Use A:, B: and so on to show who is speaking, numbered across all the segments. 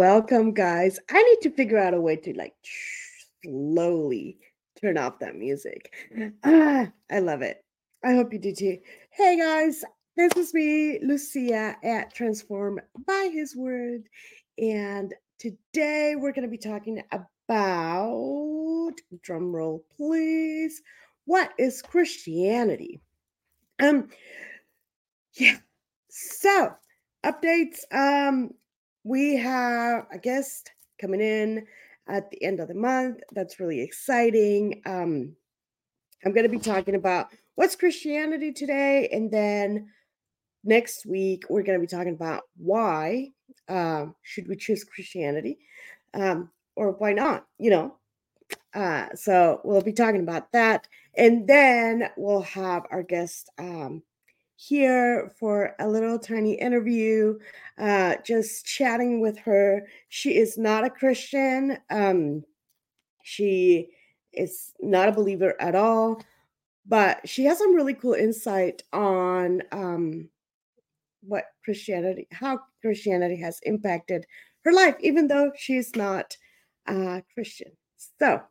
A: Welcome, guys. I need to figure out a way to like slowly turn off that music. Ah, I love it. I hope you do too. Hey, guys. This is me, Lucia at Transformed by His Word. And today we're going to be talking about, drum roll, please. What is Christianity? Um, yeah. So, updates. Um, we have a guest coming in at the end of the month. That's really exciting. Um, I'm going to be talking about what's Christianity today, and then next week we're going to be talking about why uh, should we choose Christianity, um, or why not? You know. Uh, so we'll be talking about that, and then we'll have our guest um, here for a little tiny interview, uh, just chatting with her. She is not a Christian. Um, she is not a believer at all, but she has some really cool insight on um, what Christianity, how Christianity has impacted her life, even though she's not a Christian. So,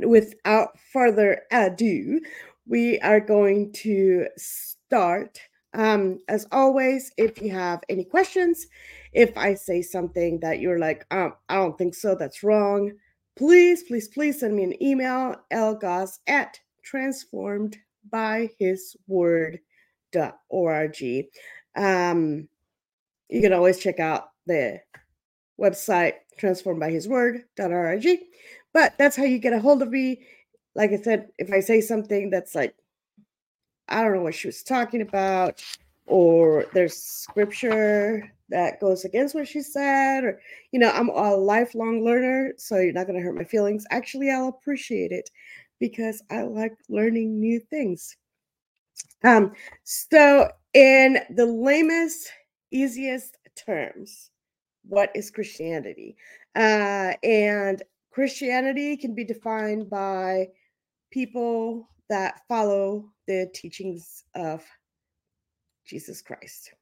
A: without further ado, we are going to start. Um, as always, if you have any questions, if I say something that you're like, um, I don't think so, that's wrong, please, please, please send me an email, lgoss at transformed by his word.org. Um, you can always check out the website transformed by his word.org. But that's how you get a hold of me. Like I said, if I say something that's like I don't know what she was talking about, or there's scripture that goes against what she said, or you know, I'm a lifelong learner, so you're not going to hurt my feelings. Actually, I'll appreciate it because I like learning new things. Um, so in the lamest, easiest terms, what is Christianity? Uh, and Christianity can be defined by people that follow the teachings of Jesus Christ.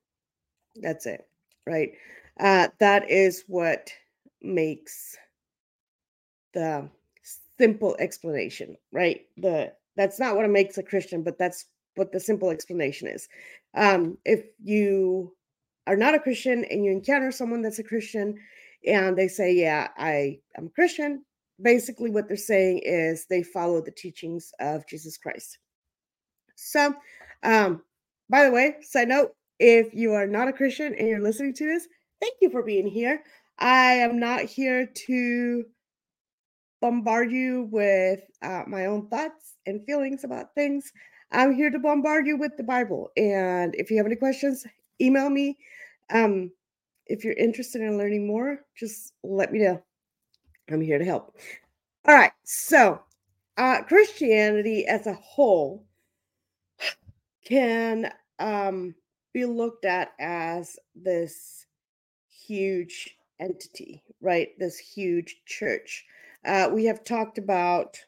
A: That's it, right? Uh, that is what makes the simple explanation, right? The that's not what makes a Christian, but that's what the simple explanation is. Um, if you are not a Christian and you encounter someone that's a Christian and they say, Yeah, I am a Christian, basically what they're saying is they follow the teachings of Jesus Christ. So, um, by the way, side note, if you are not a Christian and you're listening to this, thank you for being here. I am not here to bombard you with uh, my own thoughts and feelings about things. I'm here to bombard you with the Bible. And if you have any questions, email me. Um, if you're interested in learning more, just let me know. I'm here to help. All right. So, uh, Christianity as a whole can um, be looked at as this huge entity, right? This huge church. Uh, we have talked about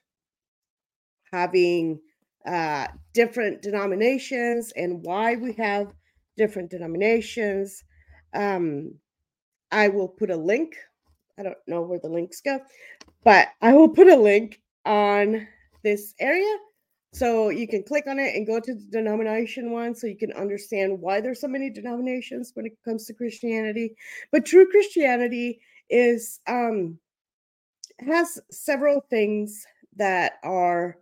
A: having uh, different denominations and why we have different denominations. Um, I will put a link I don't know where the links go, but I will put a link on this area so you can click on it and go to the denomination one so you can understand why there's so many denominations when it comes to Christianity. But true Christianity is um has several things that are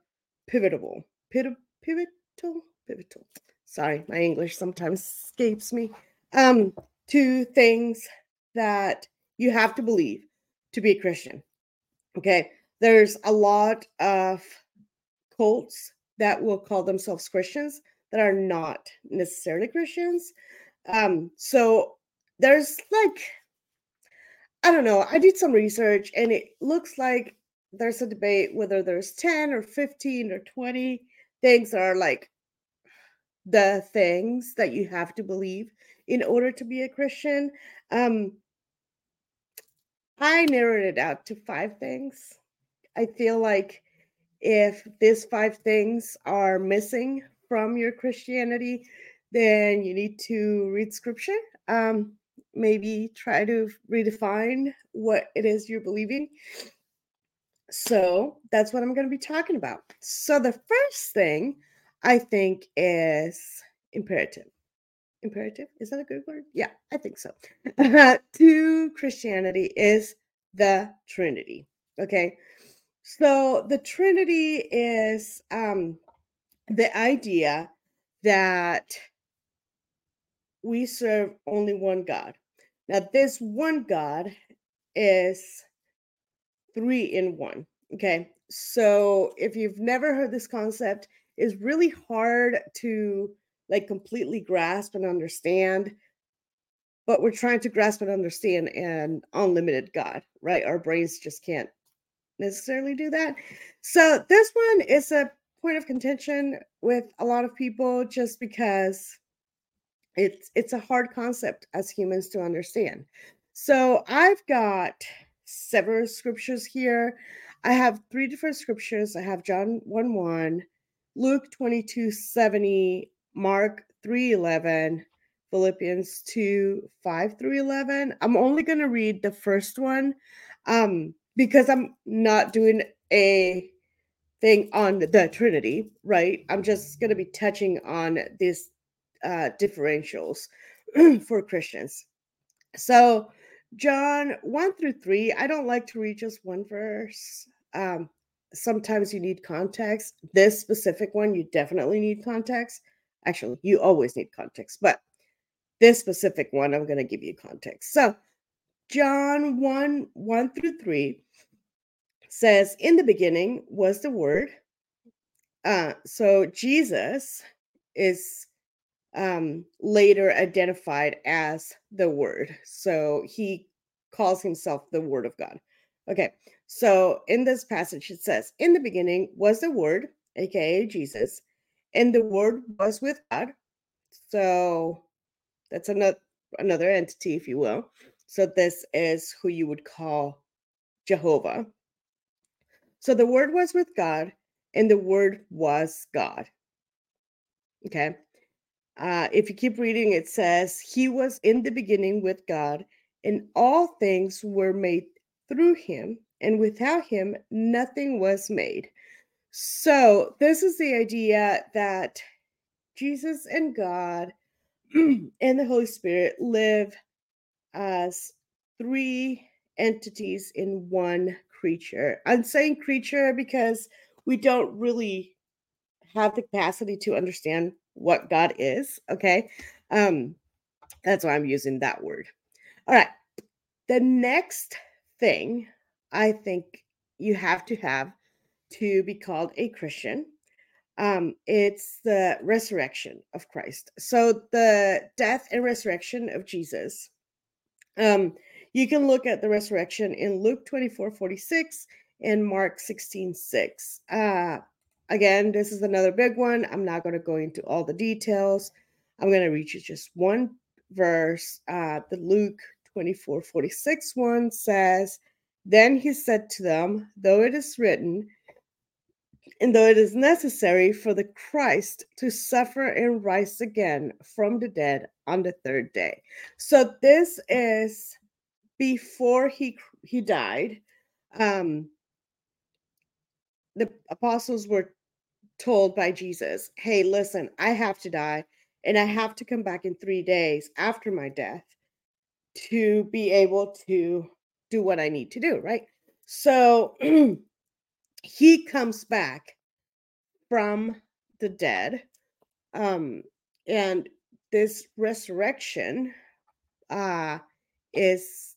A: pivotal. pivotal pivotal. Sorry, my English sometimes escapes me. Um two things that you have to believe to be a Christian. Okay. There's a lot of cults that will call themselves Christians that are not necessarily Christians. Um, so there's like, I don't know, I did some research and it looks like there's a debate whether there's 10 or 15 or 20 things that are like the things that you have to believe in order to be a Christian. Um, I narrowed it out to five things. I feel like if these five things are missing from your Christianity, then you need to read scripture. Um, maybe try to redefine what it is you're believing. So that's what I'm going to be talking about. So the first thing I think is imperative. Imperative? Is that a good word? Yeah, I think so. to Christianity is the Trinity. Okay. So the Trinity is um, the idea that we serve only one God. Now, this one God is three in one. Okay. So if you've never heard this concept, it's really hard to like completely grasp and understand. But we're trying to grasp and understand an unlimited God, right? Our brains just can't necessarily do that. So this one is a point of contention with a lot of people just because it's it's a hard concept as humans to understand. So I've got several scriptures here. I have three different scriptures. I have John 1 1, Luke 22 70, Mark 3 11, Philippians 2 5 through 11. I'm only going to read the first one um, because I'm not doing a thing on the Trinity, right? I'm just going to be touching on these uh, differentials for Christians. So, John 1 through 3, I don't like to read just one verse. Um, sometimes you need context. This specific one, you definitely need context. Actually, you always need context, but this specific one, I'm going to give you context. So, John 1 1 through 3 says, In the beginning was the Word. Uh, so, Jesus is um, later identified as the Word. So he calls himself the Word of God. Okay, so in this passage, it says, In the beginning was the Word, aka Jesus, and the Word was with God. So that's another another entity, if you will. So this is who you would call Jehovah. So the Word was with God, and the Word was God. Okay. Uh, if you keep reading, it says, He was in the beginning with God, and all things were made through him, and without him, nothing was made. So, this is the idea that Jesus and God and the Holy Spirit live as three entities in one creature. I'm saying creature because we don't really have the capacity to understand what God is. Okay. Um, that's why I'm using that word. All right. The next thing I think you have to have to be called a Christian. Um, it's the resurrection of Christ. So the death and resurrection of Jesus. Um, you can look at the resurrection in Luke 24 46 and Mark 16 6. Uh, Again, this is another big one. I'm not going to go into all the details. I'm going to read you just one verse. Uh, the Luke 24 46 one says, Then he said to them, Though it is written, and though it is necessary for the Christ to suffer and rise again from the dead on the third day. So this is before he he died. Um, the apostles were told by Jesus, hey, listen, I have to die and I have to come back in three days after my death to be able to do what I need to do, right? So he comes back from the dead. Um, and this resurrection uh, is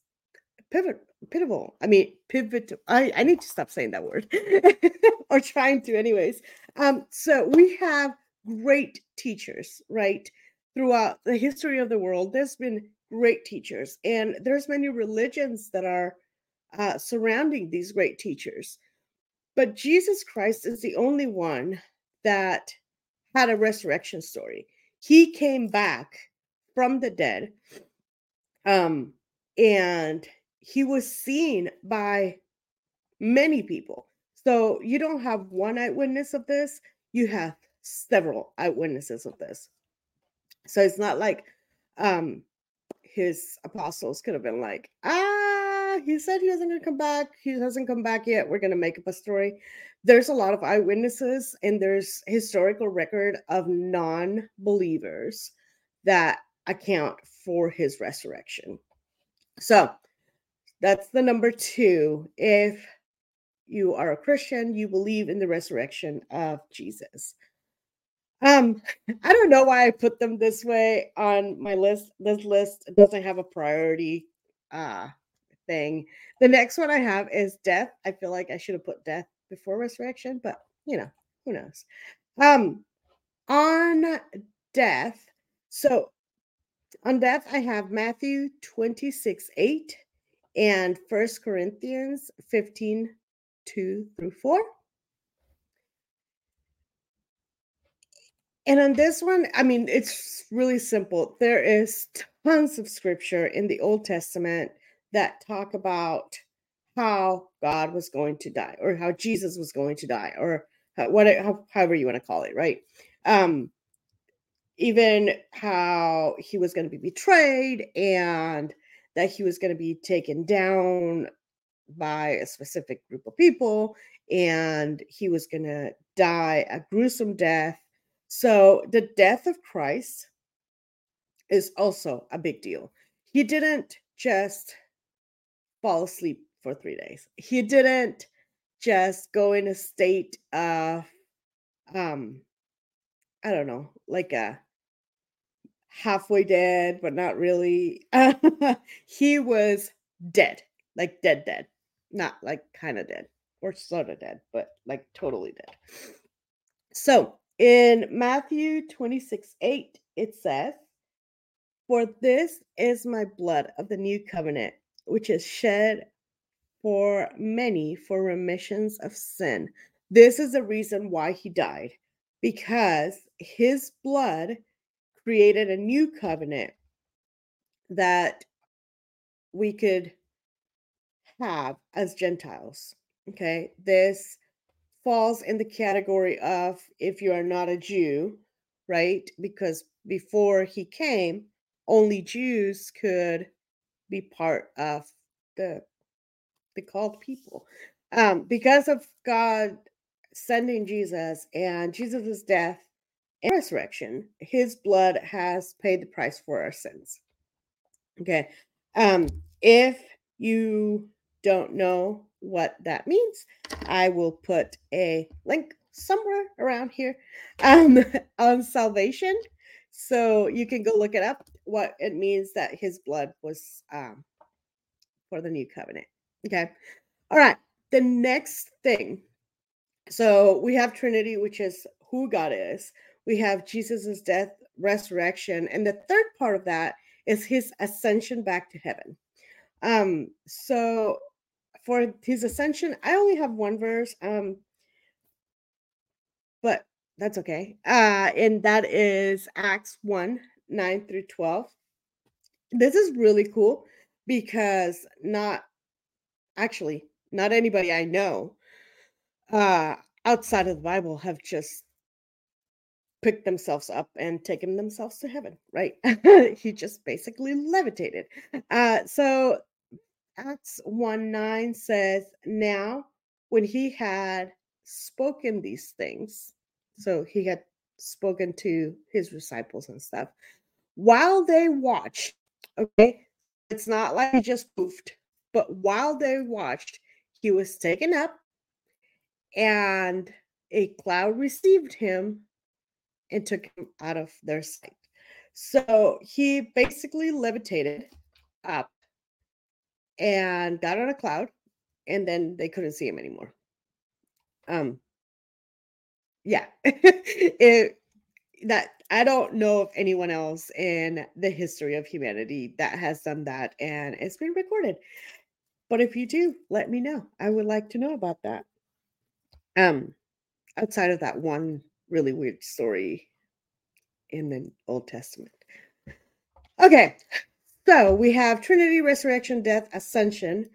A: pivot, pivotal. I mean, pivot. I, I need to stop saying that word or trying to, anyways. Um, so we have great teachers, right? Throughout the history of the world, there's been great teachers, and there's many religions that are uh, surrounding these great teachers. But Jesus Christ is the only one that had a resurrection story. He came back from the dead, um, and he was seen by many people. So you don't have one eyewitness of this, you have several eyewitnesses of this. So it's not like um his apostles could have been like, ah, he said he wasn't going to come back. He hasn't come back yet. We're going to make up a story. There's a lot of eyewitnesses and there's historical record of non believers that account for his resurrection. So that's the number two. If you are a Christian, you believe in the resurrection of Jesus. Um, I don't know why I put them this way on my list. This list doesn't have a priority uh thing. The next one I have is death. I feel like I should have put death before resurrection, but you know, who knows. Um on death. So on death, I have Matthew 26, 8 and First Corinthians 15, 2 through 4. And on this one, I mean, it's really simple. There is tons of scripture in the Old Testament that talk about how God was going to die or how Jesus was going to die or what, how, however you want to call it, right? Um, even how he was going to be betrayed and that he was going to be taken down by a specific group of people and he was going to die a gruesome death so the death of Christ is also a big deal. He didn't just fall asleep for three days. He didn't just go in a state of um I don't know, like a halfway dead, but not really. he was dead, like dead, dead, not like kind of dead or sort of dead, but like totally dead. So in Matthew 26 8, it says, For this is my blood of the new covenant, which is shed for many for remissions of sin. This is the reason why he died, because his blood created a new covenant that we could have as Gentiles. Okay, this falls in the category of if you are not a Jew, right? Because before he came, only Jews could be part of the the called people. Um, because of God sending Jesus and Jesus' death and resurrection, his blood has paid the price for our sins. Okay. Um, if you don't know what that means, I will put a link somewhere around here um, on salvation. So you can go look it up, what it means that his blood was um, for the new covenant. Okay. All right. The next thing. So we have Trinity, which is who God is. We have Jesus's death, resurrection. And the third part of that is his ascension back to heaven. Um, so for his ascension, I only have one verse. Um, but that's okay. Uh, and that is Acts 1 9 through 12. This is really cool because not actually, not anybody I know uh, outside of the Bible have just picked themselves up and taken themselves to heaven, right? he just basically levitated. Uh, so Acts 1 9 says, Now, when he had spoken these things, so he had spoken to his disciples and stuff, while they watched, okay, it's not like he just poofed, but while they watched, he was taken up and a cloud received him and took him out of their sight. So he basically levitated up and got on a cloud and then they couldn't see him anymore. Um yeah. it that I don't know of anyone else in the history of humanity that has done that and it's been recorded. But if you do, let me know. I would like to know about that. Um outside of that one really weird story in the Old Testament. Okay, so we have Trinity, Resurrection, Death, Ascension.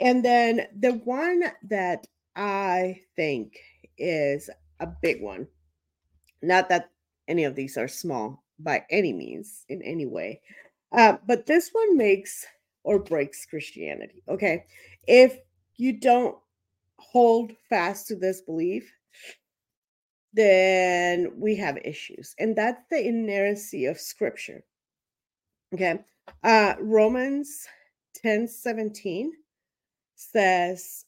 A: And then the one that I think is a big one, not that any of these are small by any means in any way, Uh, but this one makes or breaks Christianity. Okay. If you don't hold fast to this belief, then we have issues. And that's the inerrancy of scripture. Okay. Uh Romans 10 17 says,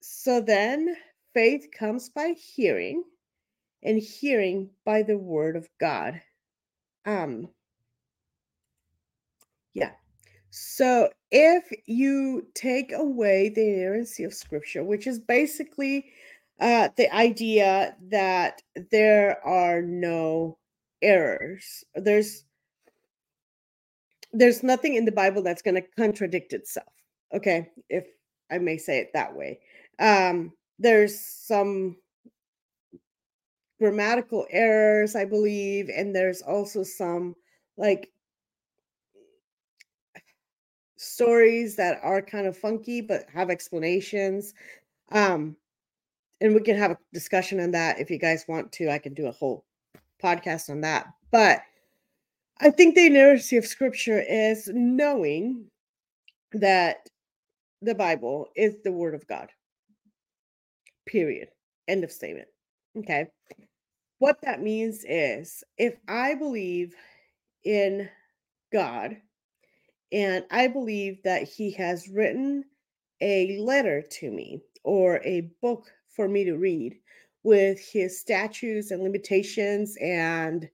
A: So then faith comes by hearing, and hearing by the word of God. Um yeah. So if you take away the inerrancy of scripture, which is basically uh, the idea that there are no errors, there's there's nothing in the Bible that's going to contradict itself. Okay, if I may say it that way. Um, there's some grammatical errors, I believe, and there's also some like stories that are kind of funky but have explanations. Um, and we can have a discussion on that if you guys want to. I can do a whole podcast on that. But I think the inerrancy of scripture is knowing that the Bible is the word of God. Period. End of statement. Okay. What that means is if I believe in God and I believe that He has written a letter to me or a book for me to read with His statutes and limitations and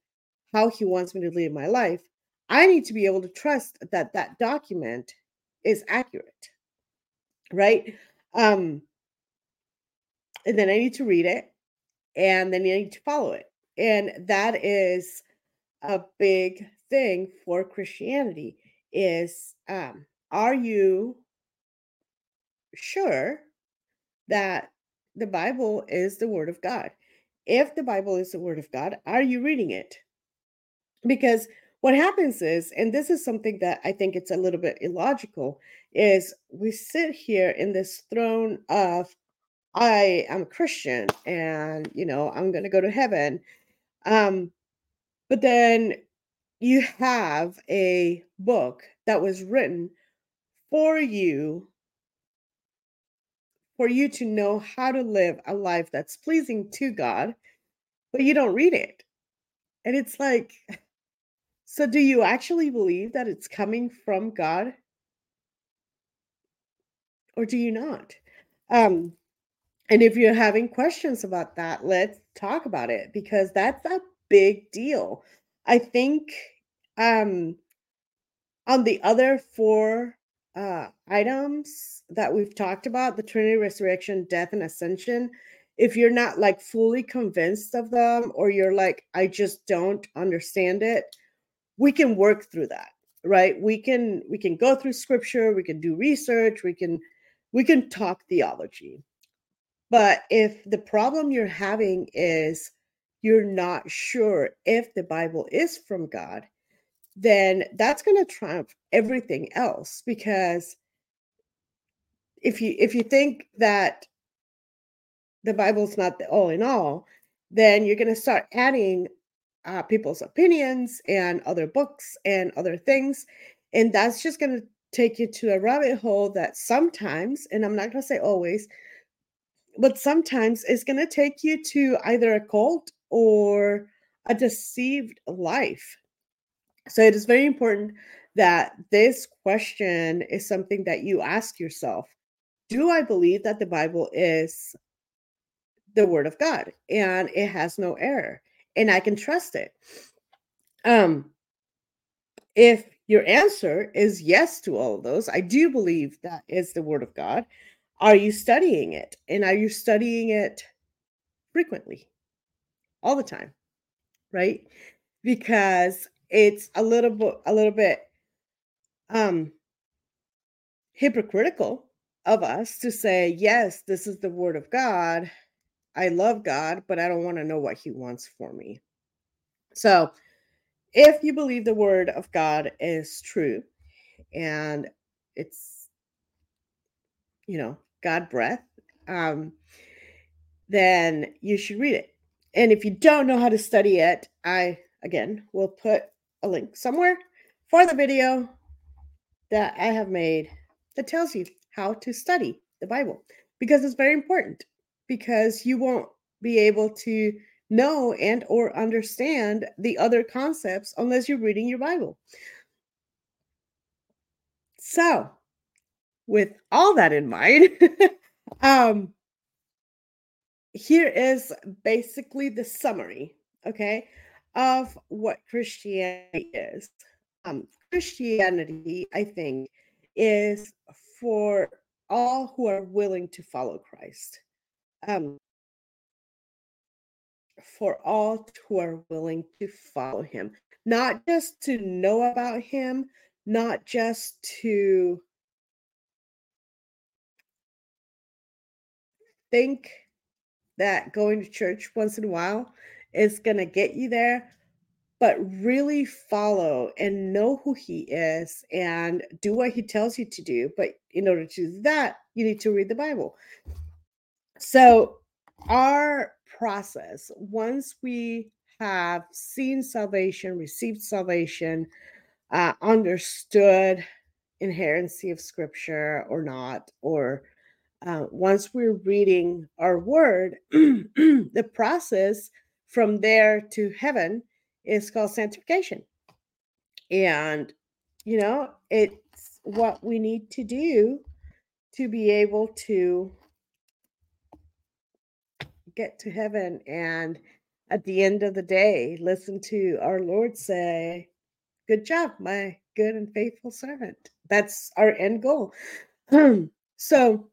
A: how He wants me to live my life, I need to be able to trust that that document is accurate. Right? Um, and then I need to read it and then you need to follow it. And that is a big thing for Christianity is um, are you sure that the Bible is the word of God? If the Bible is the word of God, are you reading it? Because what happens is, and this is something that I think it's a little bit illogical, is we sit here in this throne of I am a Christian and you know I'm going to go to heaven. Um, but then you have a book that was written for you for you to know how to live a life that's pleasing to God, but you don't read it. And it's like, so do you actually believe that it's coming from God? Or do you not? Um, and if you're having questions about that, let's talk about it because that's a big deal. I think um on the other four uh items that we've talked about, the Trinity, resurrection, death, and ascension, if you're not like fully convinced of them or you're like, I just don't understand it, we can work through that, right? We can we can go through scripture, we can do research, we can we can talk theology but if the problem you're having is you're not sure if the Bible is from God, then that's going to trump everything else because if you if you think that the Bible's not the all in all, then you're going to start adding uh, people's opinions and other books and other things, and that's just going to take you to a rabbit hole that sometimes, and I'm not going to say always, but sometimes it's going to take you to either a cult or a deceived life. So it is very important that this question is something that you ask yourself Do I believe that the Bible is the Word of God and it has no error and I can trust it? Um, if your answer is yes to all of those, I do believe that is the Word of God are you studying it? And are you studying it frequently? All the time. Right? Because it's a little bit a little bit um hypocritical of us to say, yes, this is the word of God. I love God, but I don't want to know what he wants for me. So, if you believe the word of God is true and it's you know God breath, um, then you should read it. And if you don't know how to study it, I again will put a link somewhere for the video that I have made that tells you how to study the Bible because it's very important because you won't be able to know and or understand the other concepts unless you're reading your Bible. So, with all that in mind, um here is basically the summary, okay, of what Christianity is. Um, Christianity, I think, is for all who are willing to follow Christ. Um, for all who are willing to follow him, not just to know about him, not just to think that going to church once in a while is going to get you there, but really follow and know who he is and do what he tells you to do. But in order to do that, you need to read the Bible. So, our process, once we have seen salvation, received salvation, uh, understood inerrancy of scripture or not, or uh, once we're reading our word, the process from there to heaven is called sanctification. And, you know, it's what we need to do to be able to get to heaven and at the end of the day listen to our Lord say, Good job, my good and faithful servant. That's our end goal. so,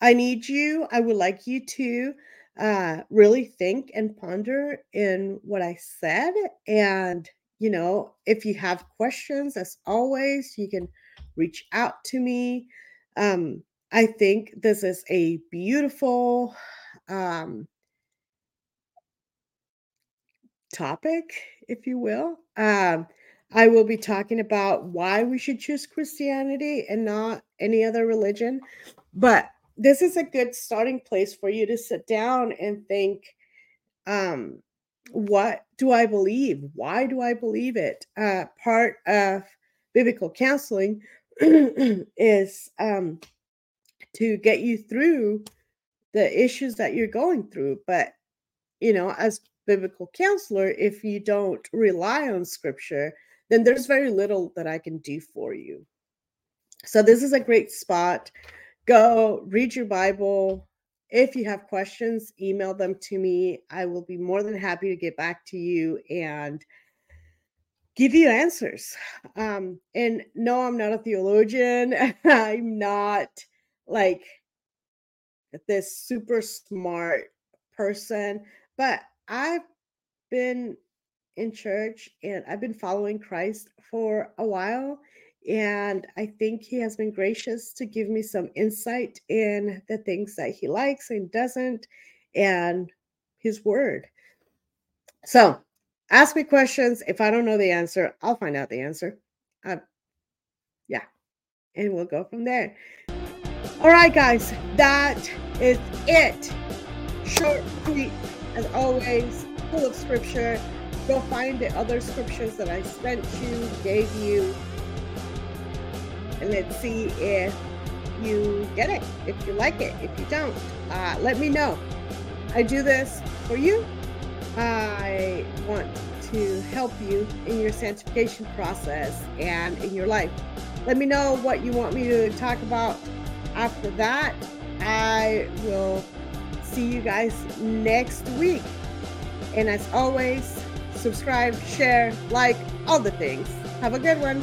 A: I need you. I would like you to uh, really think and ponder in what I said. And, you know, if you have questions, as always, you can reach out to me. Um, I think this is a beautiful um, topic, if you will. Um, I will be talking about why we should choose Christianity and not any other religion. But this is a good starting place for you to sit down and think um what do i believe? Why do i believe it? Uh part of biblical counseling is um to get you through the issues that you're going through but you know as biblical counselor if you don't rely on scripture then there's very little that i can do for you. So this is a great spot go read your Bible. If you have questions, email them to me. I will be more than happy to get back to you and give you answers. Um, and no, I'm not a theologian. I'm not like this super smart person, but I've been in church and I've been following Christ for a while. And I think he has been gracious to give me some insight in the things that he likes and doesn't, and his word. So ask me questions. If I don't know the answer, I'll find out the answer. Uh, yeah. And we'll go from there. All right, guys, that is it. Short, sweet, as always, full of scripture. Go find the other scriptures that I sent you, gave you and let's see if you get it, if you like it. If you don't, uh, let me know. I do this for you. I want to help you in your sanctification process and in your life. Let me know what you want me to talk about after that. I will see you guys next week. And as always, subscribe, share, like, all the things. Have a good one.